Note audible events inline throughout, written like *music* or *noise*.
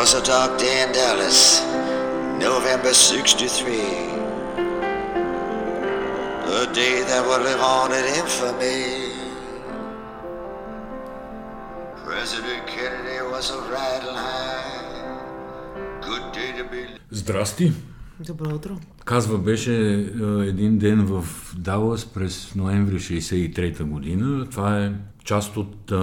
'Twas a dark day in Dallas, November 63. The day that will live on in infamy. President Kennedy was a riding high. Good day to be. Здрасти! Добро утро. Казва, беше е, един ден в Далас през ноември 63-та година. Това е част от е,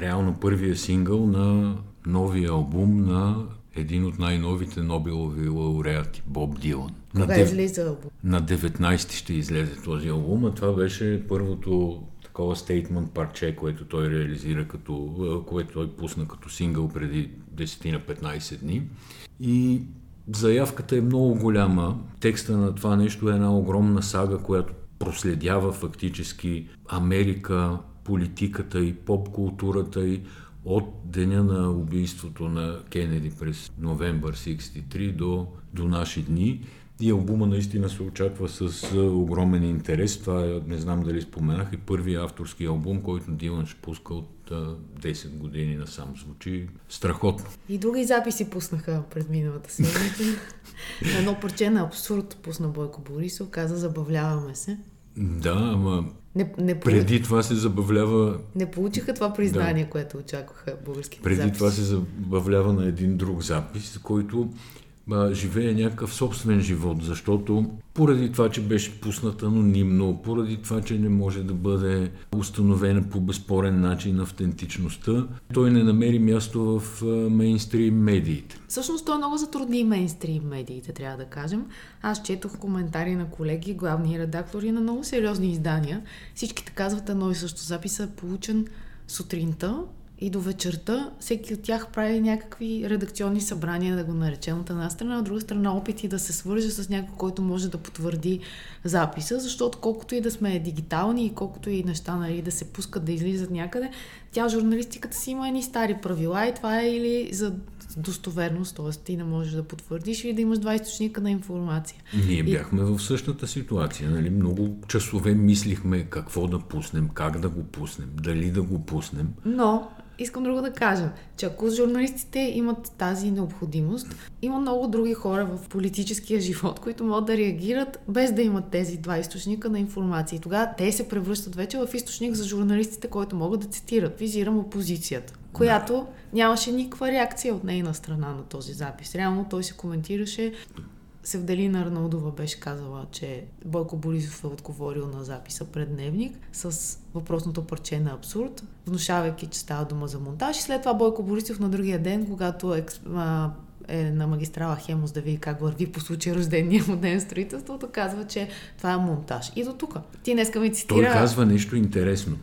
реално първия сингъл на новия албум на един от най-новите Нобелови лауреати, Боб Дилан. На, Кога дев- излиза албум? на 19 ще излезе този албум, а това беше първото такова стейтмент парче, което той реализира като, което той пусна като сингъл преди 10 на 15 дни. И заявката е много голяма. Текста на това нещо е една огромна сага, която проследява фактически Америка, политиката и поп-културата и от деня на убийството на Кенеди през новембър 63 до, до наши дни. И албума наистина се очаква с огромен интерес. Това е, не знам дали споменах, и първият авторски албум, който Дилан ще пуска от а, 10 години насам. Звучи страхотно. И други записи пуснаха през миналата седмица. *laughs* Едно парче на абсурд пусна Бойко Борисов, каза забавляваме се. Да, ама Не, не, преди това се забавлява не получиха това признание, да. което очакваха българските Преди записи. това се забавлява на един друг запис, който живее някакъв собствен живот, защото поради това, че беше пуснат анонимно, поради това, че не може да бъде установена по безспорен начин автентичността, той не намери място в мейнстрим медиите. Всъщност той много затрудни мейнстрим медиите, трябва да кажем. Аз четох коментари на колеги, главни редактори на много сериозни издания. Всичките казват едно и също. Записа е получен сутринта и до вечерта. Всеки от тях прави някакви редакционни събрания, да го наречем от една страна, от друга страна опити да се свърже с някой, който може да потвърди записа, защото колкото и да сме дигитални и колкото и неща нали, да се пускат да излизат някъде, тя журналистиката си има едни стари правила и това е или за достоверност, т.е. ти не можеш да потвърдиш или да имаш два източника на информация. Ние И- бяхме в същата ситуация. Нали? Много часове мислихме какво да пуснем, как да го пуснем, дали да го пуснем. Но искам друго да кажа, че ако журналистите имат тази необходимост, има много други хора в политическия живот, които могат да реагират без да имат тези два източника на информация. И тогава те се превръщат вече в източник за журналистите, който могат да цитират. Визирам опозицията, която нямаше никаква реакция от нейна страна на този запис. Реално той се коментираше Севделина Арнаудова беше казала, че Бойко Борисов е отговорил на записа пред Дневник с въпросното парче на абсурд, внушавайки, че става дума за монтаж. И след това Бойко Борисов на другия ден, когато екс, а, е на магистрала Хемос да види как върви по случай рождения му ден строителството, казва, че това е монтаж. И до тук. Ти днеска ми цитира... Той казва нещо интересно.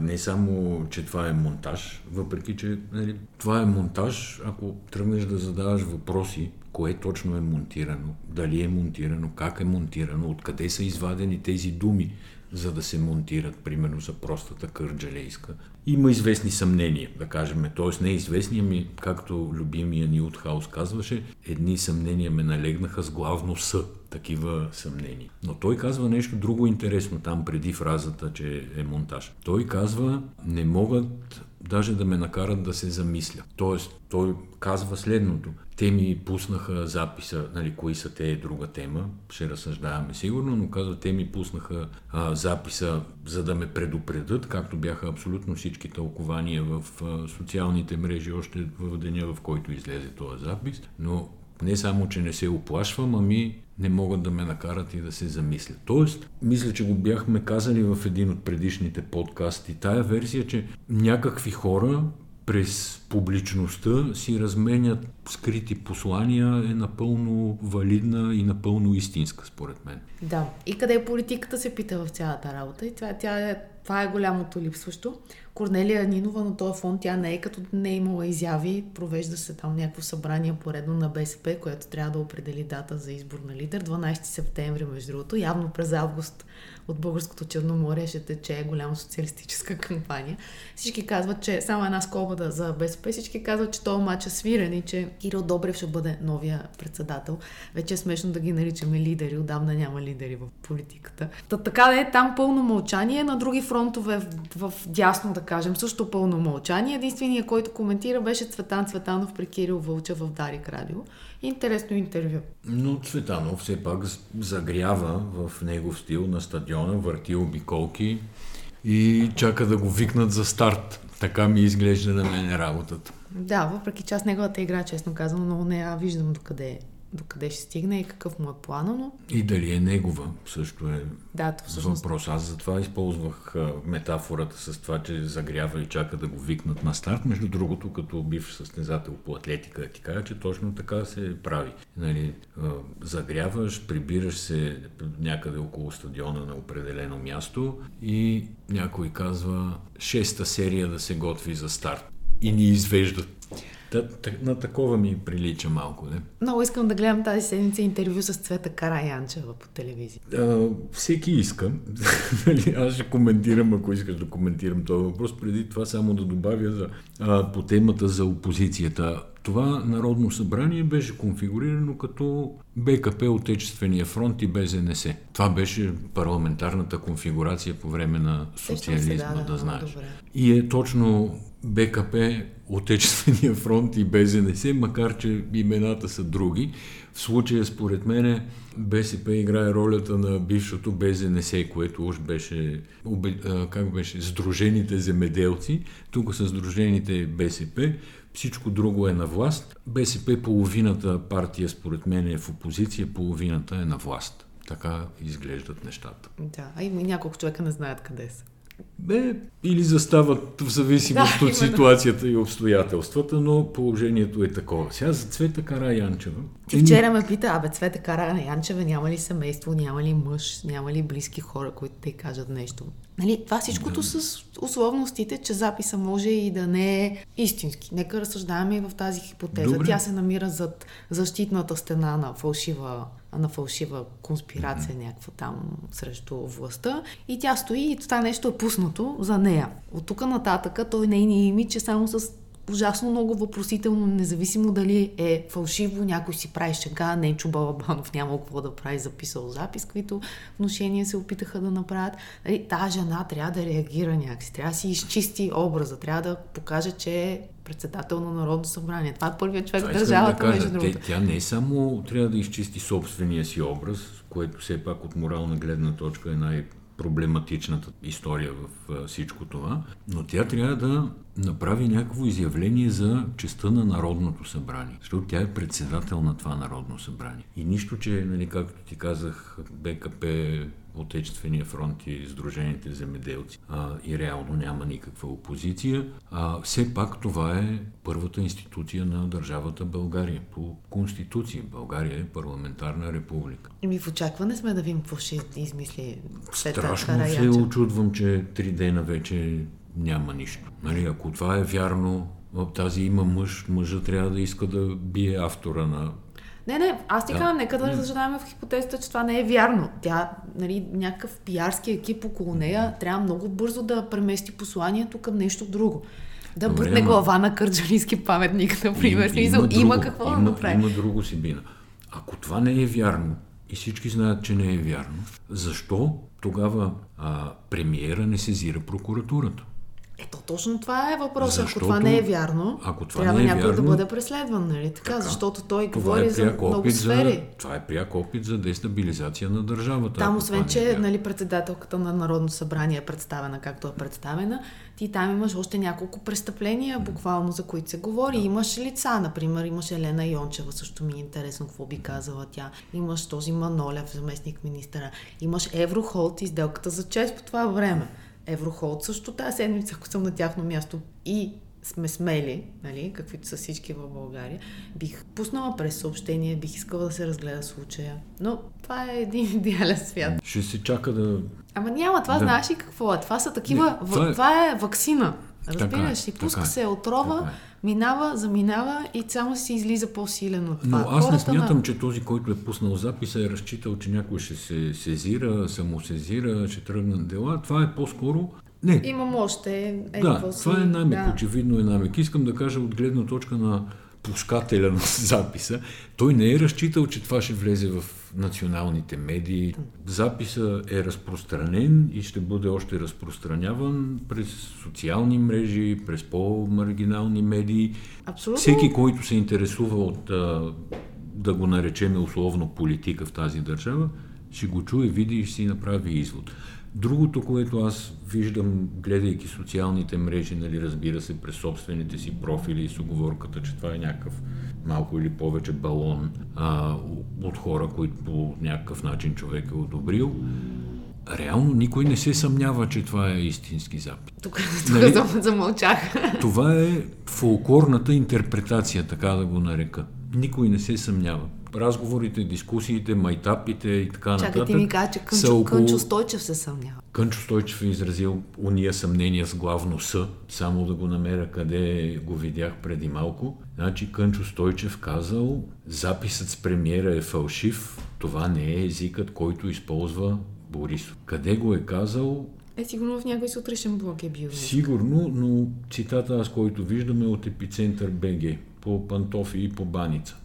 Не само, че това е монтаж, въпреки, че нали, това е монтаж, ако тръгнеш да задаваш въпроси, кое точно е монтирано, дали е монтирано, как е монтирано, откъде са извадени тези думи, за да се монтират, примерно за простата кърджалейска. Има известни съмнения, да кажем, т.е. не известни, ами както любимия ни от Хаус казваше, едни съмнения ме налегнаха с главно С, такива съмнения. Но той казва нещо друго интересно там преди фразата, че е монтаж. Той казва, не могат даже да ме накарат да се замисля. Тоест, той казва следното. Те ми пуснаха записа, нали, кои са те е друга тема, ще разсъждаваме сигурно, но казва, те ми пуснаха а, записа, за да ме предупредят, както бяха абсолютно всички тълкования в а, социалните мрежи още в деня, в който излезе този запис, но не само, че не се оплашвам, ами не могат да ме накарат и да се замисля. Тоест, мисля, че го бяхме казали в един от предишните подкасти. Тая версия, че някакви хора през публичността си разменят скрити послания е напълно валидна и напълно истинска, според мен. Да. И къде е политиката се пита в цялата работа. И това, тя е, това е голямото липсващо. Корнелия Нинова на този фон, тя не е като не е имала изяви, провежда се там някакво събрание поредно на БСП, което трябва да определи дата за избор на лидер. 12 септември, между другото, явно през август от Българското Черноморие ще тече голяма социалистическа *laughs* кампания. Всички казват, че само една скоба да за БСП, всички казват, че този матч е свирен и че Кирил Добрев ще бъде новия председател. Вече е смешно да ги наричаме лидери, отдавна няма лидери в политиката. Та, така да е там пълно мълчание, на други фронтове в, в дясно, да кажем, също пълно мълчание. Единственият, който коментира, беше Цветан Цветанов при Кирил Вълча в Дарик Радио. Интересно интервю. Но Цветанов все пак загрява в негов стил на стадиона, върти обиколки и чака да го викнат за старт. Така ми изглежда на мен работата. Да, въпреки че аз неговата игра, честно казвам, но не я виждам докъде е докъде ще стигне и какъв му е плана, но... И дали е негова, също е да, то всъщност... въпрос. Аз затова използвах метафората с това, че загрява и чака да го викнат на старт. Между другото, като бивш състезател по атлетика, ти кажа, че точно така се прави. Нали, загряваш, прибираш се някъде около стадиона на определено място и някой казва шеста серия да се готви за старт. И ни извеждат на такова ми прилича малко, не? Много искам да гледам тази седмица интервю с Цвета Караянчева по телевизия. А, всеки иска. *laughs* Нали, аз ще коментирам, ако искаш да коментирам този въпрос. Преди това само да добавя за, а, по темата за опозицията. Това Народно събрание беше конфигурирано като БКП, Отечествения фронт и БЗНС. Това беше парламентарната конфигурация по време на социализма, да, да, да знаеш. Добре. И е точно БКП, Отечествения фронт и БЗНС, макар че имената са други. В случая, според мен, БСП играе ролята на бившото БЗНС, което уж беше, как беше, Сдружените земеделци. Тук са Сдружените БСП. Всичко друго е на власт. БСП половината партия, според мен, е в опозиция, половината е на власт. Така изглеждат нещата. Да, а и няколко човека не знаят къде са. Бе, или застават в зависимост да, от ситуацията и обстоятелствата, но положението е такова. Сега за Цвета Кара Янчева. Ти вчера ме пита, абе Цвета Кара Янчева няма ли семейство, няма ли мъж, няма ли близки хора, които те кажат нещо. Нали, това всичкото да. с условностите, че записа може и да не е истински. Нека разсъждаваме и в тази хипотеза. Добре. Тя се намира зад защитната стена на фалшива на фалшива конспирация mm-hmm. някаква там срещу властта. И тя стои и това нещо е пуснато за нея. От тук нататъка той нейният имидж е само с ужасно много въпросително, независимо дали е фалшиво, някой си прави шега, Ненчо Балабанов няма какво да прави, записал запис, които вношения се опитаха да направят. Нали, тази жена трябва да реагира някакси, трябва да си изчисти образа, трябва да покаже, че е председател на Народно събрание. Това е първият човек в държавата, да кажа, между Тя не само трябва да изчисти собствения си образ, което все пак от морална гледна точка е най- проблематичната история в всичко това, но тя трябва да направи някакво изявление за честа на Народното събрание, защото тя е председател на това Народно събрание. И нищо, че, нали, както ти казах, БКП Отечествения фронт и Сдружените земеделци а, и реално няма никаква опозиция. А, все пак това е първата институция на държавата България. По Конституция България е парламентарна република. И ми в очакване сме да видим какво ще измисли Страшно се очудвам, че три дена вече няма нищо. Нали, ако това е вярно, в тази има мъж, мъжа трябва да иска да бие автора на не, не, аз ти да. казвам, нека да разсъждаваме в хипотезата, че това не е вярно. Тя, нали, някакъв пиарски екип около нея трябва много бързо да премести посланието към нещо друго. Да Добре, бутне глава на кърджалийски паметник, например. Има, има, друго, има какво има, да направи. Има друго си бина. Ако това не е вярно, и всички знаят, че не е вярно, защо тогава а, премиера не сезира прокуратурата? Ето, точно това е въпросът. Ако това не е вярно, ако това трябва не е някой вярно, да бъде преследван, нали така? така защото той говори е за много сфери. За, това е пряк опит за дестабилизация на държавата. Там, освен, е че е нали, председателката на Народно събрание е представена както е представена, ти там имаш още няколко престъпления, буквално за които се говори. Да. Имаш лица, например, имаш Елена Йончева, също ми е интересно какво би казала тя. Имаш този Манолев, заместник министъра. Имаш Еврохолд, изделката за чест по това време. Еврохолд също тази седмица, ако съм на тяхно място и сме смели, нали, каквито са всички в България, бих пуснала през съобщение, бих искала да се разгледа случая. Но това е един *laughs* идеален свят. Ще се чака да... Ама няма, това да. знаеш ли какво е? Това са такива... Не, това, е... това е вакцина. Разбираш, и пуска така е. се отрова, така е. минава, заминава и само си излиза по-силен от това. Но аз не смятам, на... че този, който е пуснал записа, е разчитал, че някой ще се сезира, самосезира, ще тръгнат дела. Това е по-скоро не. Имам още. Е, да, това е намек, да. очевидно е намек. Искам да кажа от гледна точка на пускателя на *laughs* записа, той не е разчитал, че това ще влезе в националните медии. Записа е разпространен и ще бъде още разпространяван през социални мрежи, през по-маргинални медии. Абсолютно. Всеки, който се интересува от, да го наречеме условно, политика в тази държава, ще го чуе, види и ще си направи извод. Другото, което аз виждам, гледайки социалните мрежи, нали, разбира се, през собствените си профили и с оговорката, че това е някакъв малко или повече балон а, от хора, които по някакъв начин човек е одобрил, реално никой не се съмнява, че това е истински запис. Тук, *laughs* тук нали? замълчах. *laughs* Това е фолклорната интерпретация, така да го нарека. Никой не се съмнява разговорите, дискусиите, майтапите и така нататък. Чакайте ми кажа, че Кънчо, около... Кънчо Стойчев се съмнява. Кънчо Стойчев е изразил уния съмнения с главно С, само да го намеря къде го видях преди малко. Значи Кънчо Стойчев казал, записът с премиера е фалшив, това не е езикът, който използва Борисов. Къде го е казал, е, сигурно в някой сутрешен блок е бил. Сигурно, но цитата аз, който виждаме от епицентър БГ по Пантофи и по Баница.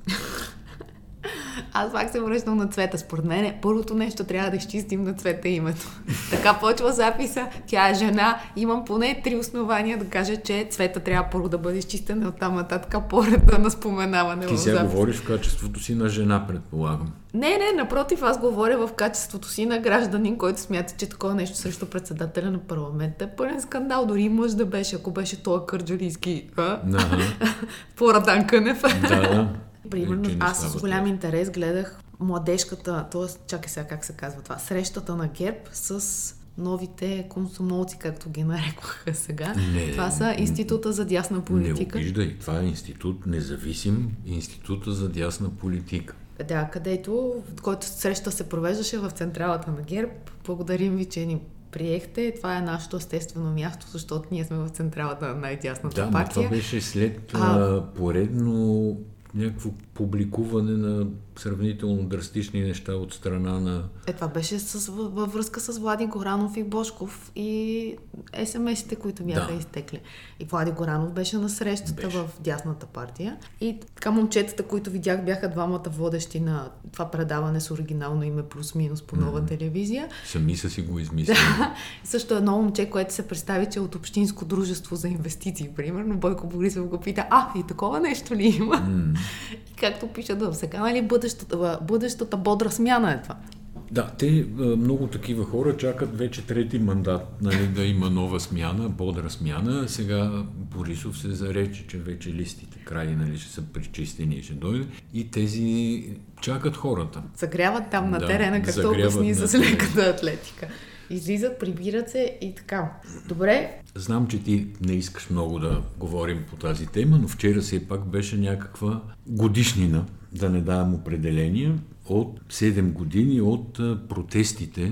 Аз пак се връщам на цвета. Според мен първото нещо трябва да изчистим на цвета името. *laughs* така почва записа. Тя е жена. Имам поне три основания да кажа, че цвета трябва първо да бъде изчистена от там нататък по-реда на споменаване. Ти сега говориш в качеството си на жена, предполагам. Не, не, напротив, аз говоря в качеството си на гражданин, който смята, че такова нещо срещу председателя на парламента е пълен скандал. Дори мъж да беше, ако беше този кърджалийски а? *laughs* по-радан Кънев. Да, да. Примерно, аз с голям интерес гледах младежката, т.е. чакай сега как се казва това, срещата на ГЕРБ с новите комсомолци, както ги нарекоха сега. Не, това са Института за дясна политика. Не обиждай, това е институт независим, Института за дясна политика. Да, където, който среща се провеждаше в централата на ГЕРБ. Благодарим ви, че ни приехте. Това е нашето естествено място, защото ние сме в централата на най-дясната да, партия. Да, това беше след а... поредно някакво публикуване на сравнително драстични неща от страна на... Е, това беше с, във връзка с Влади Горанов и Бошков и СМС-ите, които бяха да. изтекли. И Влади Горанов беше на срещата беше. в дясната партия. И така момчетата, които видях, бяха двамата водещи на това предаване с оригинално име плюс-минус по нова mm-hmm. телевизия. Сами са си го *laughs* измислили. Да. Също едно момче, което се представи, че е от Общинско дружество за инвестиции, примерно. Бойко Борисов го пита, а, и такова нещо ли има? Mm. И както пишат в сега, нали, бъдещата, бъдещата бодра смяна е това. Да, те много такива хора чакат вече трети мандат нали, да има нова смяна, бодра смяна. Сега Борисов се зарече, че вече листите край нали, ще са причистени и ще дойде. И тези чакат хората. Загряват там на да, терена, както обясни с леката атлетика. Излизат, прибират се и така. Добре. Знам, че ти не искаш много да говорим по тази тема, но вчера все пак беше някаква годишнина, да не давам определения, от 7 години от протестите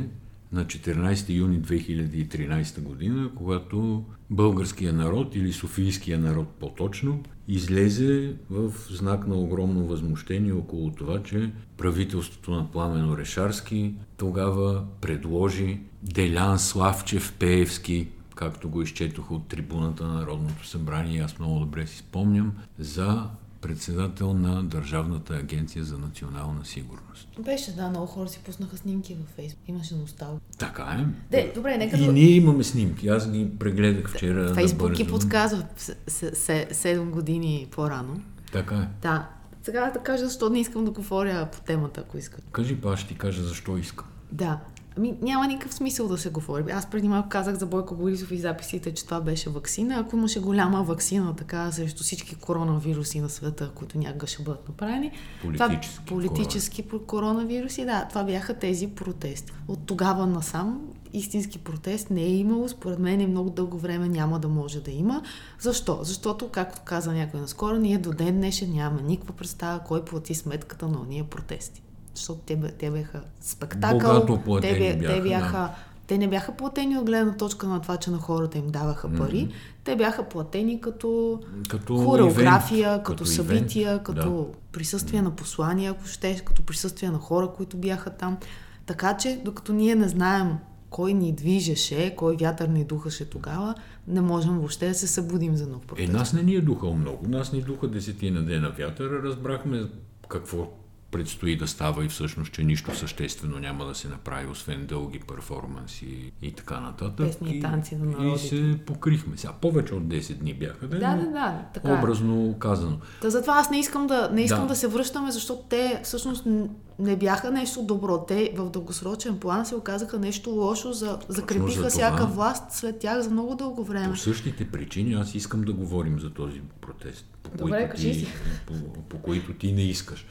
на 14 юни 2013 година, когато българския народ или софийския народ по-точно излезе в знак на огромно възмущение около това, че правителството на Пламен Орешарски тогава предложи Делян Славчев Пеевски, както го изчетох от трибуната на Народното събрание, аз много добре си спомням, за председател на Държавната агенция за национална сигурност. Беше, да, много хора си пуснаха снимки във Фейсбук. Имаше ностал. Така е. Де, добре, нека... И ние имаме снимки. Аз ги прегледах вчера. Фейсбук ги подсказва 7 години по-рано. Така е. Да. Сега да кажа защо не искам да говоря по темата, ако искате. Кажи, па, ще ти кажа защо искам. Да. Ами, няма никакъв смисъл да се говори. Аз преди малко казах за Бойко Борисов и записите, че това беше вакцина. Ако имаше голяма вакцина така срещу всички коронавируси на света, които някога ще бъдат направени, политически, това, политически корона. коронавируси, да, това бяха тези протести. От тогава насам истински протест не е имало. Според мен е много дълго време няма да може да има. Защо? Защото, както каза някой наскоро, ние до ден днешен нямаме никаква представа кой плати сметката на ония протести защото те, те бяха спектакъл. те, бяха, те бяха да. Те не бяха платени от гледна точка на това, че на хората им даваха пари. Mm-hmm. Те бяха платени като, като хореография, ивент, като, като събития, ивент. като да. присъствие mm-hmm. на послания, ако ще, като присъствие на хора, които бяха там. Така че, докато ние не знаем кой ни движеше, кой вятър ни духаше тогава, не можем въобще да се събудим за нов Е, протест. нас не ни е духал много. Нас ни духа десетина дена вятъра. Разбрахме какво предстои да става и всъщност, че нищо съществено няма да се направи, освен дълги перформанси и така нататък. Песни и танци на И народите. се покрихме. Сега повече от 10 дни бяха, да, Да, но да, да, така е. образно казано. Та затова аз не искам да, не искам Да. да. се връщаме, защото те всъщност не бяха нещо добро. Те в дългосрочен план се оказаха нещо лошо, за, закрепиха за всяка власт след тях за много дълго време. По същите причини аз искам да говорим за този протест, по, Добре, които, ти, по, по които ти не искаш.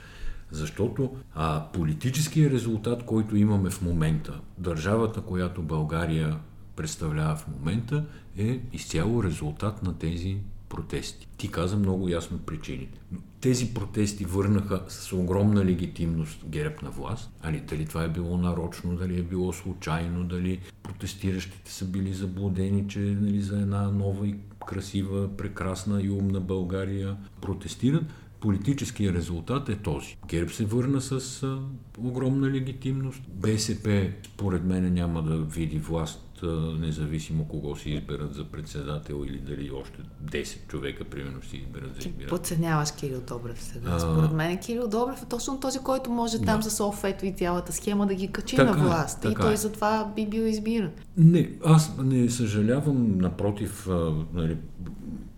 Защото а, политическият резултат, който имаме в момента, държавата, която България представлява в момента, е изцяло резултат на тези протести. Ти каза много ясно причините. Тези протести върнаха с огромна легитимност ГЕРБ на власт. Али, дали това е било нарочно, дали е било случайно, дали протестиращите са били заблудени, че нали, за една нова и красива, прекрасна и умна България протестират. Политическия резултат е този. ГЕРБ се върна с а, огромна легитимност. БСП, според мен, няма да види власт, а, независимо кого си изберат за председател или дали още 10 човека, примерно, си изберат за избирател. Подценяваш Кирил Добрев сега. А. Според мен Кирил Добрев е точно този, който може там с ОФЕТО и цялата схема да ги качи Така на е, власт. и така той е. затова би бил избиран. Не, аз не съжалявам, напротив, а, нали,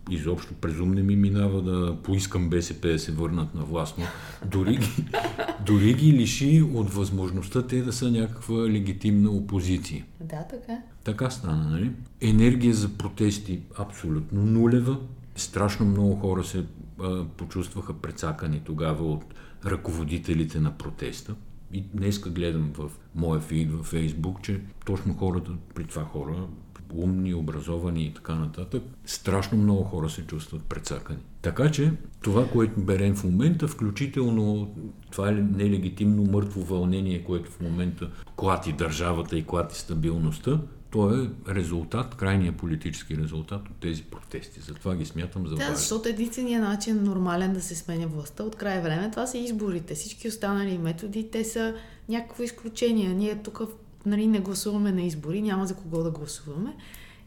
изобщо презум не ми минава да поискам БСП да се върнат на власт, но дори ги, *laughs* дори ги лиши от възможността те да са някаква легитимна опозиция. Да, така. Така стана, нали? Енергия за протести абсолютно нулева. Страшно много хора се а, почувстваха прецакани тогава от ръководителите на протеста. И днеска гледам в моя фид във Фейсбук, че точно хората, при това хора, умни, образовани и така нататък, страшно много хора се чувстват прецакани. Така че това, което берем в момента, включително това е нелегитимно мъртво вълнение, което в момента клати държавата и клати стабилността, то е резултат, крайният политически резултат от тези протести. Затова ги смятам за Да, важни. защото единственият начин нормален да се сменя властта от край време, това са изборите. Всички останали методи, те са някакво изключение. Ние тук нали, не гласуваме на избори, няма за кого да гласуваме.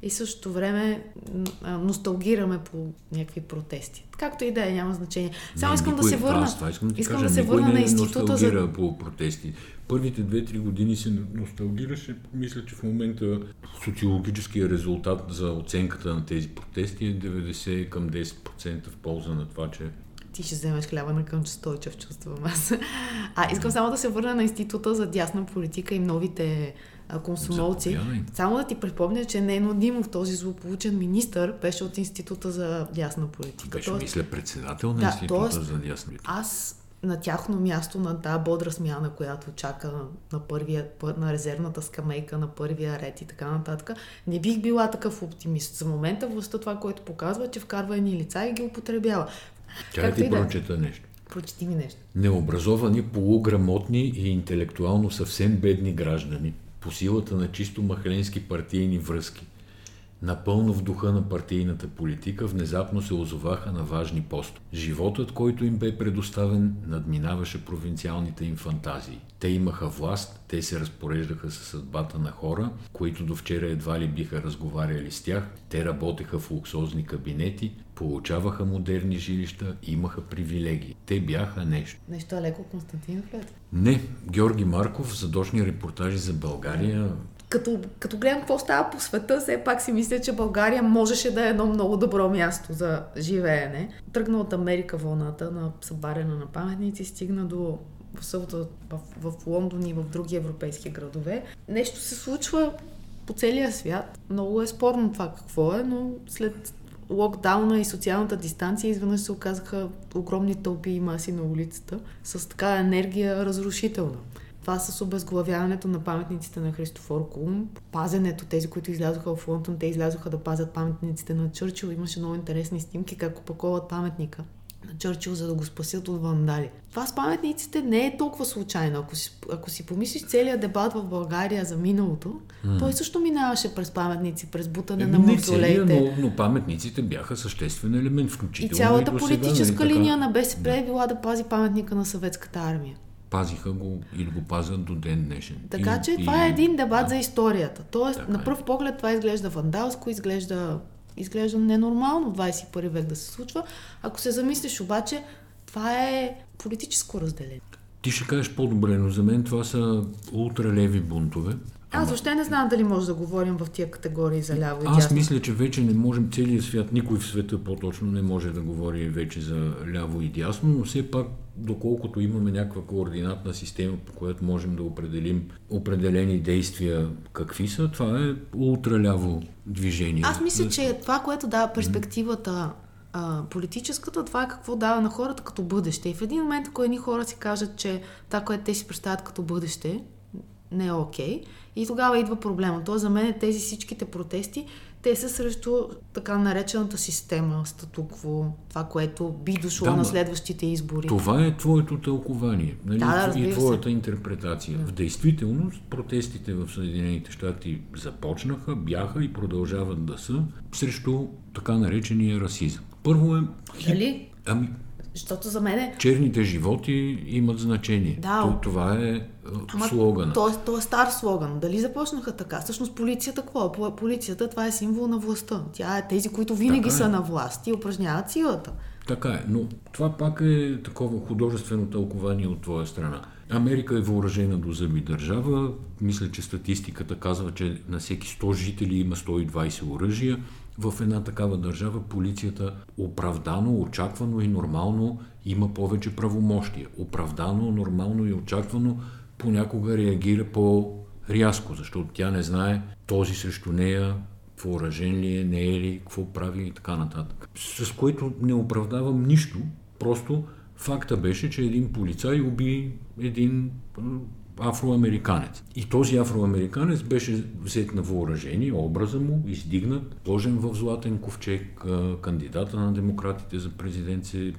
И същото време а, носталгираме по някакви протести. Както и да е, няма значение. Само Не, искам никой- да се върна. Аз това искам да искам кажа. да се върна не на института за по протести. Първите 2-3 години се носталгираше. Мисля, че в момента социологическия резултат за оценката на тези протести е 90 към 10% в полза на това, че Ти ще вземеш хляба на къмче Стойчев, чувствам аз. А, искам само да се върна на Института за дясна политика и новите комсомолци. Само да ти припомня, че Нено Димов, този злополучен министър, беше от Института за дясна политика. беше, Тоест, мисля, председател на Да, Института тоест- за дясна аз на тяхно място, на тази бодра смяна, която чака на, на, първия, пър- на резервната скамейка, на първия ред и така нататък, не бих била такъв оптимист. За момента властта това, което показва, е, че вкарва едни лица и ги употребява. Тя Както ти да е. прочета нещо. Прочети ми нещо. Необразовани, полуграмотни и интелектуално съвсем бедни граждани, по силата на чисто махленски партийни връзки, напълно в духа на партийната политика, внезапно се озоваха на важни постове. Животът, който им бе предоставен, надминаваше провинциалните им фантазии. Те имаха власт, те се разпореждаха със съдбата на хора, които до вчера едва ли биха разговаряли с тях. Те работеха в луксозни кабинети, получаваха модерни жилища, имаха привилегии. Те бяха нещо. Нещо е леко Константинов ли? Не, Георги Марков, задочни репортажи за България. Като, като гледам какво става по света, все пак си мисля, че България можеше да е едно много добро място за живеене. Тръгна от Америка вълната на събаряне на паметници, стигна до в, в, в Лондон и в други европейски градове. Нещо се случва по целия свят. Много е спорно това какво е, но след локдауна и социалната дистанция изведнъж се оказаха огромни тълпи и маси на улицата с така енергия разрушителна. Това с обезглавяването на паметниците на Христофор Колумб, пазенето, тези, които излязоха в Лондон, те излязоха да пазят паметниците на Чърчил. Имаше много интересни снимки как опаковат паметника на Чърчил, за да го спасят от вандали. Това с паметниците не е толкова случайно. Ако си, ако си помислиш целият дебат в България за миналото, mm. той също минаваше през паметници, през бутане на Еми, не мавзолеите. целия, но, но паметниците бяха съществен елемент, И включително цялата до сега, политическа нали, така? линия на БСП е била да пази паметника на съветската армия. Пазиха го или го пазят до ден днешен. Така и, че и... това е един дебат за историята. Тоест, Така на е. пръв поглед това изглежда вандалско, изглежда, изглежда ненормално в 21 век да се случва. Ако се замислиш обаче, това е политическо разделение. Ти ще кажеш по-добре, но за мен това са ултралеви бунтове. Аз въобще не знам дали може да говорим в тия категории за ляво и Аз дясно. мисля, че вече не можем, целият свят, никой в света по-точно не може да говори вече за ляво и дясно, но все пак, доколкото имаме някаква координатна система, по която можем да определим определени действия какви са, това е ултраляво движение. Аз мисля, че това, което дава перспективата а, политическата, това е какво дава на хората като бъдеще. И в един момент, ако едни хора си кажат, че това, което те си представят като бъдеще, не е окей, и тогава идва проблема. Тоест, за мен тези всичките протести, те са срещу така наречената система, статукво, това, което би дошло Да, на следващите избори. Това е твоето тълкование нали? Да, да, и разбира се. твоята интерпретация. В действителност протестите в Съединените щати започнаха, бяха и продължават да са срещу така наречения расизъм. Първо е... хип- Нали? Ами, Защото за мен е черните животи имат значение. Да. То- Това е е, Ама слогана. То, е- то е стар слоган. Дали започнаха така? Всъщност полицията какво? е? По- Полицията това е символ на властта. Тя е тези, които винаги Така е. са на власт и упражняват силата. Така е, но това пак е такова художествено тълкование от твоя страна. Америка е въоръжена до зъби държава. Мисля, че статистиката казва, че на всеки 100 жители има 120 оръжия. В една такава държава полицията оправдано, очаквано и нормално има повече правомощия. Оправдано, нормално и очаквано понякога реагира по-рязко, защото тя не знае този срещу нея въоръжен ли е, не е ли, какво прави и така нататък. С което не оправдавам нищо, просто факта беше, че един полицай уби един афроамериканец. И този афроамериканец беше взет на въоръжение, образа му, издигнат, сложен в златен ковчег, кандидата на демократите за президент се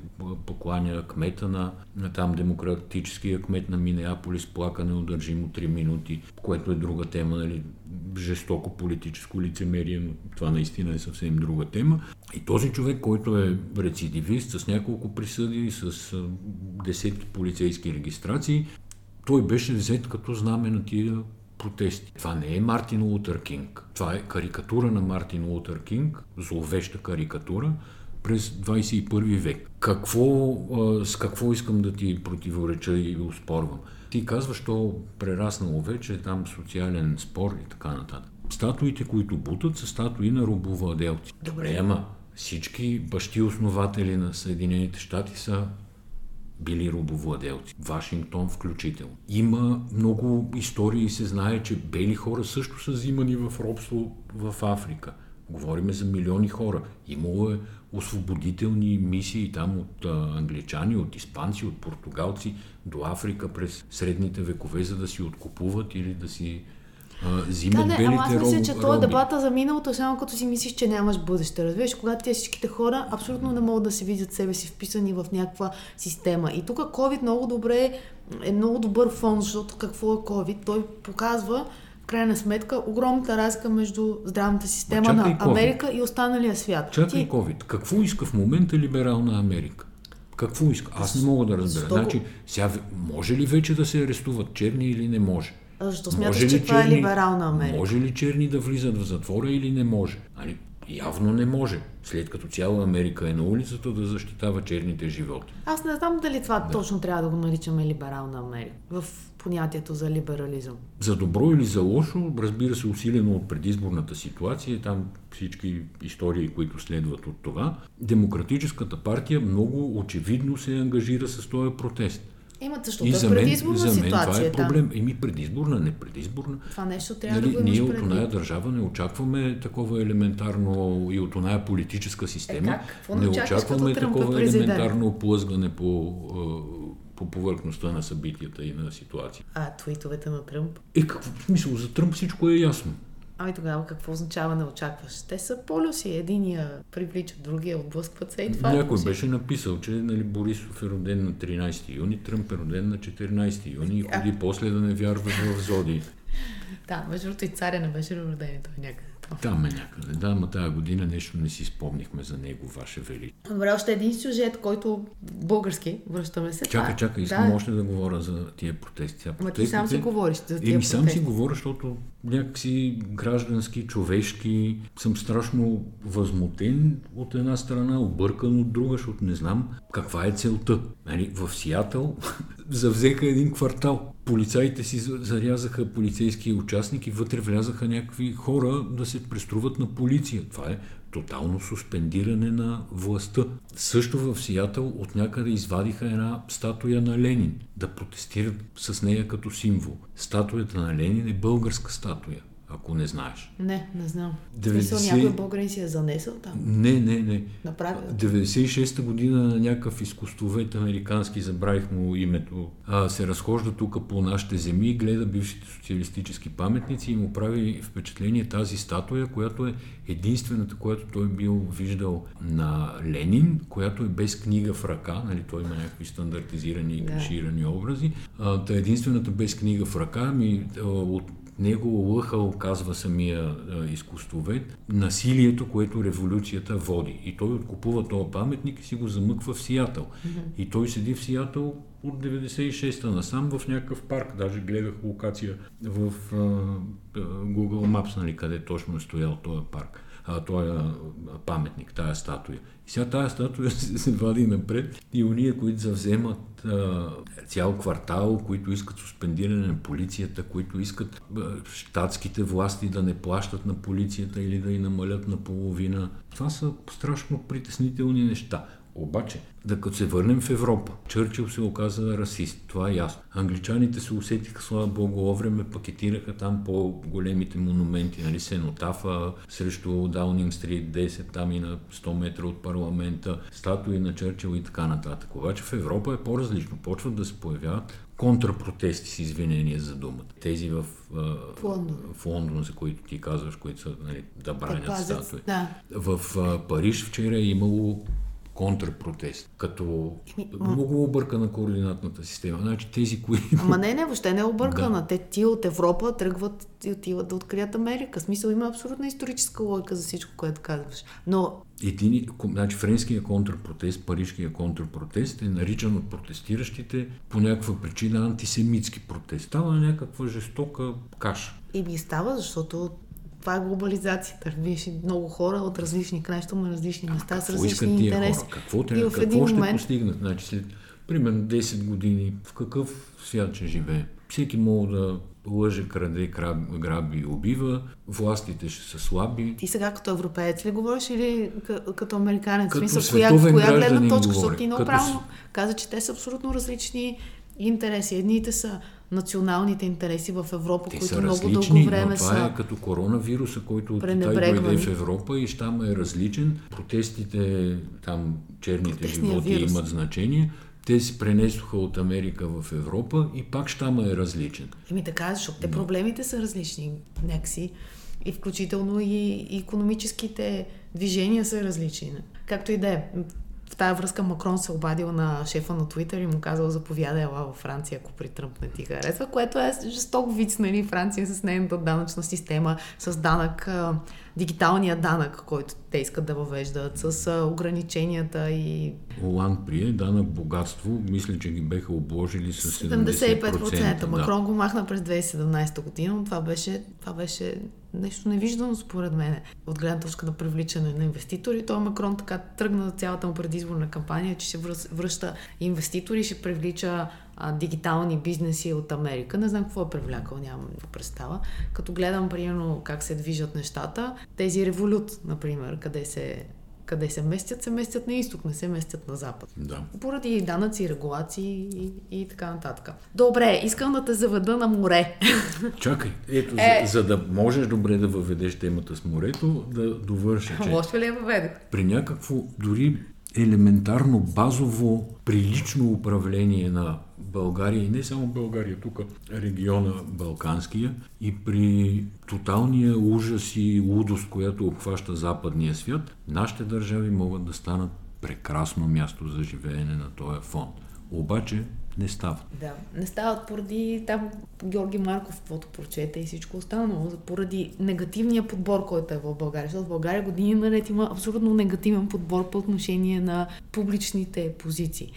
покланя, кмета на, на там демократическия кмет на Минеаполис плака неудържимо 3 минути, което е друга тема, нали, жестоко политическо лицемерие, но това наистина е съвсем друга тема. И този човек, който е рецидивист с няколко присъди, с десетки полицейски регистрации, той беше взет като знаме на тия протести. Това не е Мартин Лутър Кинг. Това е карикатура на Мартин Лутър Кинг, зловеща карикатура през 21 век. Какво, с какво искам да ти противореча и успорвам? Ти казваш, то прераснало вече, там социален спор и така нататък. Статуите, които бутат, са статуи на робовладелци. Добре. Ама всички бащи основатели на Съединените щати са били робовладелци. Вашингтон включително. Има много истории и се знае, че бели хора също са взимани в робство в Африка. Говориме за милиони хора. Имало е освободителни мисии там от англичани, от испанци, от португалци до Африка през средните векове, за да си откупуват или да си а, взимат Да, не, белите ама аз мисля, че това е дебата за миналото, е само като си мислиш, че нямаш бъдеще. Разбираш, когато тези всичките хора абсолютно не могат да се видят себе си вписани в някаква система. И тук COVID много добре е много добър фон, защото какво е COVID? Той показва в крайна сметка огромната разлика между здравната система на. Америка и останалия свят. Чакай Ти- COVID. Какво иска в момента либерална Америка? Какво иска? Аз не мога да разбера. Значи, сега, може ли вече да се арестуват черни или не може? Защо смяташ, че това е либерална Америка? Може ли черни да влизат в затвора или не може? Али, явно не може. След като цяла Америка е на улицата да защитава черните животи. Аз не знам дали това точно трябва да го наричаме либерална Америка в понятието за либерализъм. За добро или за лошо, разбира се, усилено от предизборната ситуация, там всички истории, които следват от това, Демократическата партия много очевидно се ангажира с този протест. Имат защото И е за мен, предизборна за мен ситуация това е проблем. Еми предизборна, не предизборна. Това нещо трябва Нали, да го ние от оная държава не очакваме такова елементарно и от оная политическа система. Е, не очакваме е такова президент? елементарно оплъзгане по, е, по повърхността на събитията и на ситуация. А, твитовете на Тръмп? Е, какво смисъл? За Тръмп всичко е ясно. Ами тогава какво означава не очакваш? Те са полюси. Единия привлича, другия отблъскват се и това е Някой полюси. беше написал, че нали, Борисов е роден на 13 юни, Тръмп е роден на 14 юни и ходи после да не вярва в зодиите. *laughs* Да, между другото и царя не беше роден той някъде. Там е някъде. Да, ма тази година нещо не си спомнихме за него, Ваше Вели. Добре, още един сюжет, който български, връщаме се. Чакай, чакай, искам да. още да говоря за тия протести. Ма ти сам си говориш за тия Еми, сам си говоря, защото някакси граждански, човешки, съм страшно възмутен от една страна, объркан от друга, защото не знам каква е целта. Нали, в Сиатъл завзеха един квартал. Полицаите си за- зарязаха полицейския участник и вътре влязаха някакви хора да се преструват на полиция. Това е тотално суспендиране на властта. Също в Сиатъл от някъде извадиха една статуя на Ленин да протестират с нея като символ. Статуята на Ленин е българска статуя, ако не знаеш. Не, не знам. В 90 смисъл, някой българин си е занесъл там. Не, не, не. Направил. 96-та година на някакъв изкуствовед американски, забравих му името, а, се разхожда тук по нашите земи, гледа бившите социалистически паметници и му прави впечатление тази статуя, която е единствената, която той бил виждал на Ленин, която е без книга в ръка, нали, той има някакви стандартизирани и Да. клиширани образи. А, та единствената без книга в ръка, ми от него лъхал, казва самия а, изкуствовед, насилието, което революцията води. И той откупува този паметник и си го замъква в Сиатъл. И той седи в Сиатъл от 96-та насам в някакъв парк. Даже гледах локация в а, а, Google Maps, нали, къде точно е стоял този парк. А, този а, паметник, тая статуя. И сега тая статуя *laughs* се, вади напред и уния, които завземат а, цял квартал, които искат суспендиране на полицията, които искат а, щатските власти да не плащат на полицията или да й намалят на половина. Това са страшно притеснителни неща. Обаче, да като се върнем в Европа, Чърчил се оказа расист, това е ясно. Англичаните се усетиха, слава богу, време пакетираха там по-големите монументи, нали, Сенотафа срещу Даунинг Стрит 10, там и на 100 метра от парламента, статуи на Чърчил и така нататък. Обаче в Европа е по-различно. Почват да се появяват контрапротести с извинения за думата. Тези в, а, В Лондон. в Лондон, за които ти казваш, които са нали, да бранят пазят, статуи. да. В а, Париж вчера е имало контрпротест, като много объркана координатната система. Значи тези, които... Ама не, не, въобще не е объркана. Да. Те ти от Европа тръгват и отиват да открият Америка. Смисъл има абсолютна историческа логика за всичко, което казваш. Но Един, значи, френския контрпротест, парижкия контрпротест е наричан от протестиращите по някаква причина антисемитски протест. Става някаква жестока каша. и ми става, защото това е глобализацията. И много хора от различни краища на различни места с Какво искат различни интереси. хора? Какво, и трябва, в какво един ще момент постигнат? Значи след примерно 10 години в какъв свят ще живее? Всеки мога да лъже, краде, граби и убива, властите ще са слаби. Ти сега като европеец ли говориш или като американец? Като в смисъл, коя, коя гледна точка? Защото ти много Като правилно с- каза, че те са абсолютно различни интереси. Едните са националните интереси в Европа, Те които са много дълго време това са... е като коронавируса, който от Китай дойде в Европа и щам е различен. Протестите, там черните Протестния животи вирус. имат значение. Те се пренесоха от Америка в Европа и пак щама е различен. Еми така, е, защото те проблемите са различни някакси. И включително и економическите движения са различни. Както и да е. В тази връзка Макрон се обадил на шефа на Твитър и му казал заповядай ела във Франция, ако при Тръмп не ти харесва, което е жесток вид, нали, Франция с нейната данъчна система, с данък, дигиталния данък, който те искат да въвеждат, с ограниченията и Оланд прие данък богатство, мисля, че ги беха обложили с 70%. 75%. да. Макрон го махна през 2017 година, но това беше, това беше нещо невиждано според мен от гледна точка на привличане на инвеститори. Той Макрон така тръгна цялата му предизборна кампания, че ще връщ- връща инвеститори, ще привлича а, дигитални бизнеси от Америка. Не знам какво е привлякал, нямам представа. Като гледам, примерно, как се движат нещата, тези револют, например, къде се, къде се местят, се местят на изток, не се местят на запад Да. поради данъци, регулации и, и така нататък. Добре, искам да те заведа на море. Чакай, ето, Е. за, за да можеш добре да въведеш темата с морето, да довърша, че Лошо ли я въведох? при някакво дори елементарно, базово, прилично управление на България и не само България, тук региона Балканския и при тоталния ужас и лудост, която обхваща западния свят, нашите държави могат да станат прекрасно място за живеене на този фон. Обаче не стават. Да, не стават поради там Георги Марков, каквото прочете и всичко останало, поради негативния подбор, който е в България. Защото в България години наред има абсолютно негативен подбор по отношение на публичните позиции.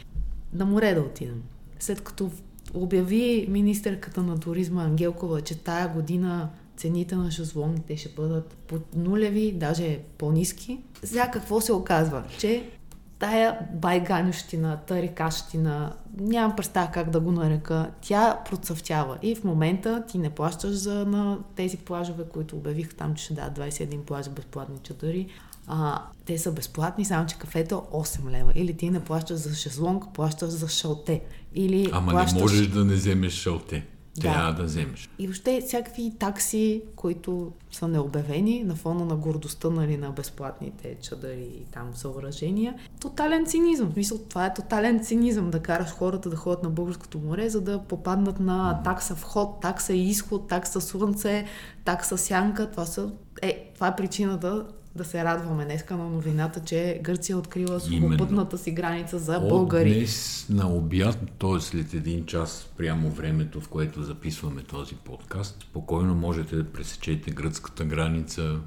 На море да отидем. След като обяви министърката на туризма Ангелкова, че тая година цените на шезлонгите ще бъдат под нулеви, даже по-низки. Сега какво се оказва? Че тая байганющина, тарикащина, нямам представа как да го нарека, тя процъфтява. И в момента ти не плащаш за на тези плажове, които обявих там, че ще дадат 21 плажа безплатни чадъри. А, те са безплатни, само че кафето е 8 лева. Или ти не плащаш за шезлонг, плащаш за шалте. Или Ама плащаш... не можеш да не вземеш шалте. Трябва да. да вземеш. И въобще всякакви такси, които са необявени на фона на гордостта нали, на безплатните чадъри и там съоръжения. Тотален цинизъм. В смисъл, това е тотален цинизъм да караш хората да ходят на българското море, за да попаднат на такса вход, такса изход, такса слънце, такса сянка. Това, са, е, това е причината да се радваме днеска на новината, че Гърция е открила сухопътната си граница за От българи. Днес на обяд, т.е. след един час прямо времето, в което записваме този подкаст, спокойно можете да пресечете гръцката граница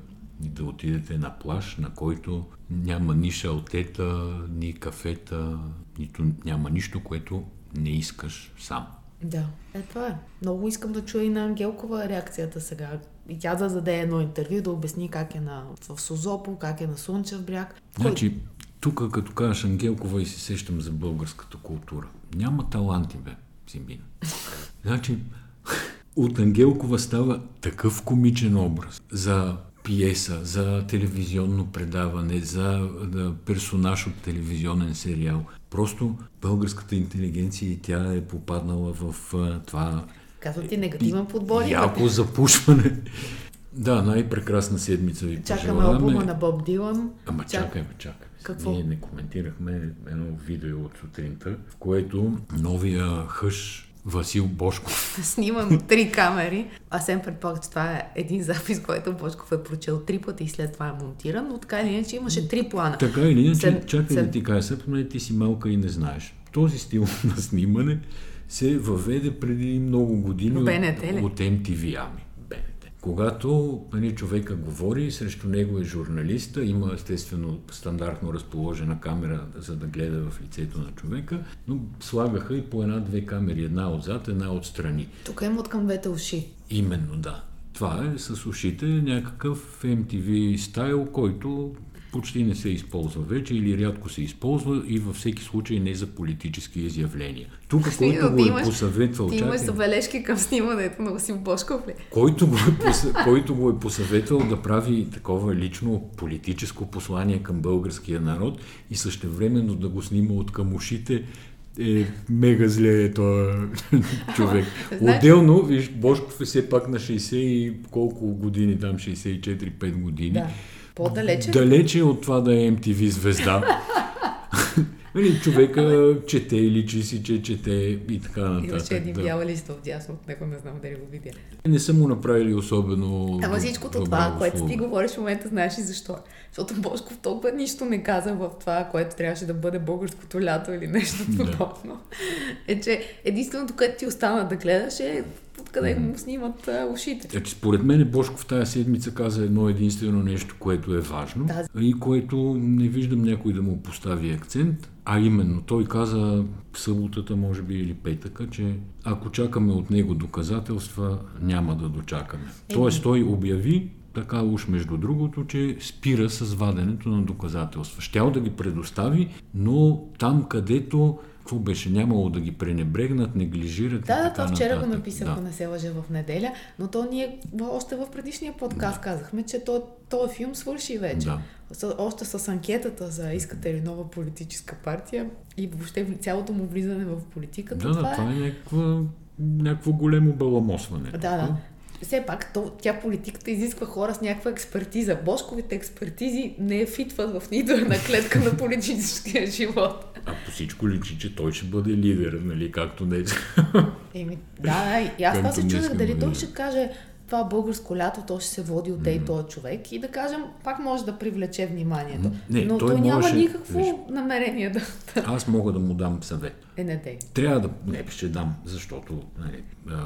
и да отидете на плаж, на който няма ни шалтета, ни кафета, нито няма нищо, което не искаш сам. Да, е това е. Много искам да чуя и на Ангелкова реакцията сега и тя да даде едно интервю, да обясни как е на, в Созопо, как е на Слънчев бряг. Значи, тук като кажеш Ангелкова и се сещам за българската култура. Няма таланти, бе, Симбина. *laughs* Значи, от Ангелкова става такъв комичен образ за пиеса, за телевизионно предаване, за да, персонаж от телевизионен сериал. Просто българската интелигенция и тя е попаднала в а, това Казвам ти негативен подбор. Яко запушване. Да, най-прекрасна седмица ви Чакаме пожелаваме. албума на Боб Дилан. Ама Чак... чакай, бе, чакай. Какво? Ние не коментирахме едно видео от сутринта, в което новия хъш Васил Бошков. *laughs* Сниман от три камери. Аз съм предполагам, че това е един запис, който Бошков е прочел три пъти и след това е монтиран, но така или иначе имаше три плана. Така или иначе, След- чакай след- да ти кажа, сега ти си малка и не знаеш. Този стил *laughs* на снимане се въведе преди много години БНТ от, от MTV, ами. БНТ. Когато нали, човека говори, срещу него е журналиста, има естествено стандартно разположена камера, за да гледа в лицето на човека, но слагаха и по една-две камери, една отзад, една отстрани. Тук има от към двете уши. Именно, да. Това е с ушите някакъв MTV стайл, който почти не се използва вече или рядко се използва и във всеки случай не за политически изявления. Тук, който го е посъветвал, Ти имаш чакай, забележки към снимането на Васил Бошков ли? който го, е, който го е посъветвал да прави такова лично политическо послание към българския народ и същевременно да го снима от към ушите, е мега зле е този *laughs* човек. *laughs* Отделно, виж, Бошков е все пак на 60 и колко години, там 64-5 години. Да. По-далече. Далече от това да е MTV звезда. *laughs* Нали, човека чете и личи си, че чете и така нататък. Имаше един да. бял лист в дясно от него, не знам дали го видя. Не са му направили особено. Ама всичкото това, което ти говориш в момента, знаеш и защо. Защото Бошков толкова нищо не каза в това, което трябваше да бъде българското лято или нещо Да. подобно. Е, че единственото, което ти остана да гледаш е откъде му снимат а, ушите. Значи, според мен Бошков тази седмица каза едно единствено нещо, което е важно Да. и което не виждам някой да му постави акцент, а именно той каза съботата, може би или петъка, че ако чакаме от него доказателства, няма да дочакаме. Тоест той обяви така уж между другото, че спира с ваденето на доказателства. Щял да ги предостави, но там където какво беше нямало да ги пренебрегнат, неглижират Да, да, това вчера го нататък. написах, Да. ако не се лъжа в неделя, но то ние още в предишния подкаст казахме, че то, този филм свърши вече. Да. Още с анкетата за искате ли нова политическа партия и въобще цялото му влизане в политиката. Да, да, това е някаква, някакво големо баламосване. Да, да. Все пак, то, тя политиката изисква хора с някаква експертиза. Бошковите експертизи не фитват в нито една клетка на политическия живот. А по всичко личи, че той ще бъде лидер, нали, както не. Еми, да, и аз това се чудех дали той ще каже това българско лято то ще се води от ей този човек и да кажем, пак може да привлече вниманието. Не, Но той той, няма можеше- никакво виж. намерение да... Аз мога да му дам съвет. Е, не дей. Трябва да... Не, ще дам, защото нали, а,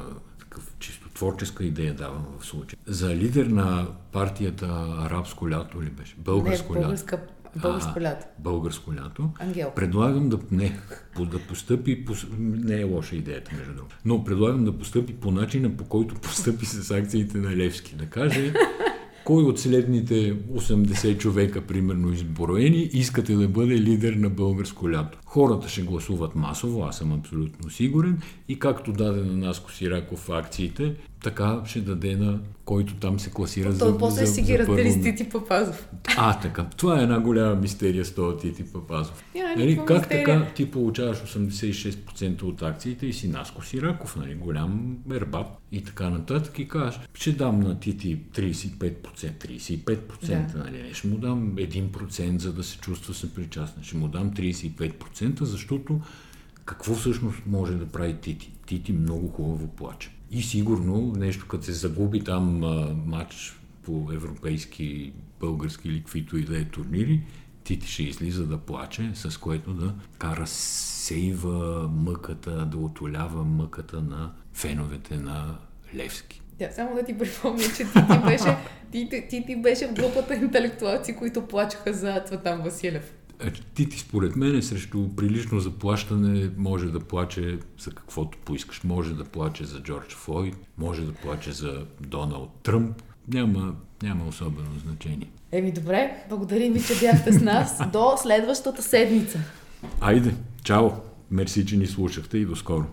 такъв чисто творческа идея давам в случая. За лидер на партията Арабско лято ли беше? Българско не, лято. българска, българско А, лято. Българско лято. Ангелка. Предлагам да, не, по- да постъпи, по, не е лоша идеята, между другото, но предлагам да постъпи по начина, по който постъпи с акциите на Левски. Да каже, кой от следните 80 човека, примерно изброени, искате да бъде лидер на българско лято. Хората ще гласуват масово, аз съм абсолютно сигурен, и както даде на Наско Сираков акциите, така ще даде на който там се класира за, Той после за, си ги за раздели с. Тити Папазов. А, така. Това е една голяма мистерия с този Тити Папазов. Няма Нали, как мистерия. така ти получаваш 86% от акциите и си Наско Сираков, нали, голям мербаб и така нататък и кажеш, ще дам на Тити 35%, 35%, Да. нали, не ще му дам 1% за да се чувства съпричастен, ще му дам 35%, защото какво всъщност може да прави Тити? Тити много хубаво плаче. И сигурно нещо, като се загуби там а, матч по европейски, български или каквито и да е турнири, Тити ще излиза да плаче, с което да кара сейва мъката, да отолява мъката на феновете на Левски. Да, само да ти припомня, че Тити беше, *laughs* Тити, Тити беше в групата интелектуалци, които плачеха за Цветан Василев. Е, Тити, според мен, срещу прилично заплащане може да плаче за каквото поискаш. Може да плаче за Джордж Флойд, може да плаче за Доналд Тръмп. Няма, няма особено значение. Еми добре, благодарим ви, че бяхте с нас. *laughs* До следващата седмица. Айде, чао! Мерси, че ни слушахте и до скоро.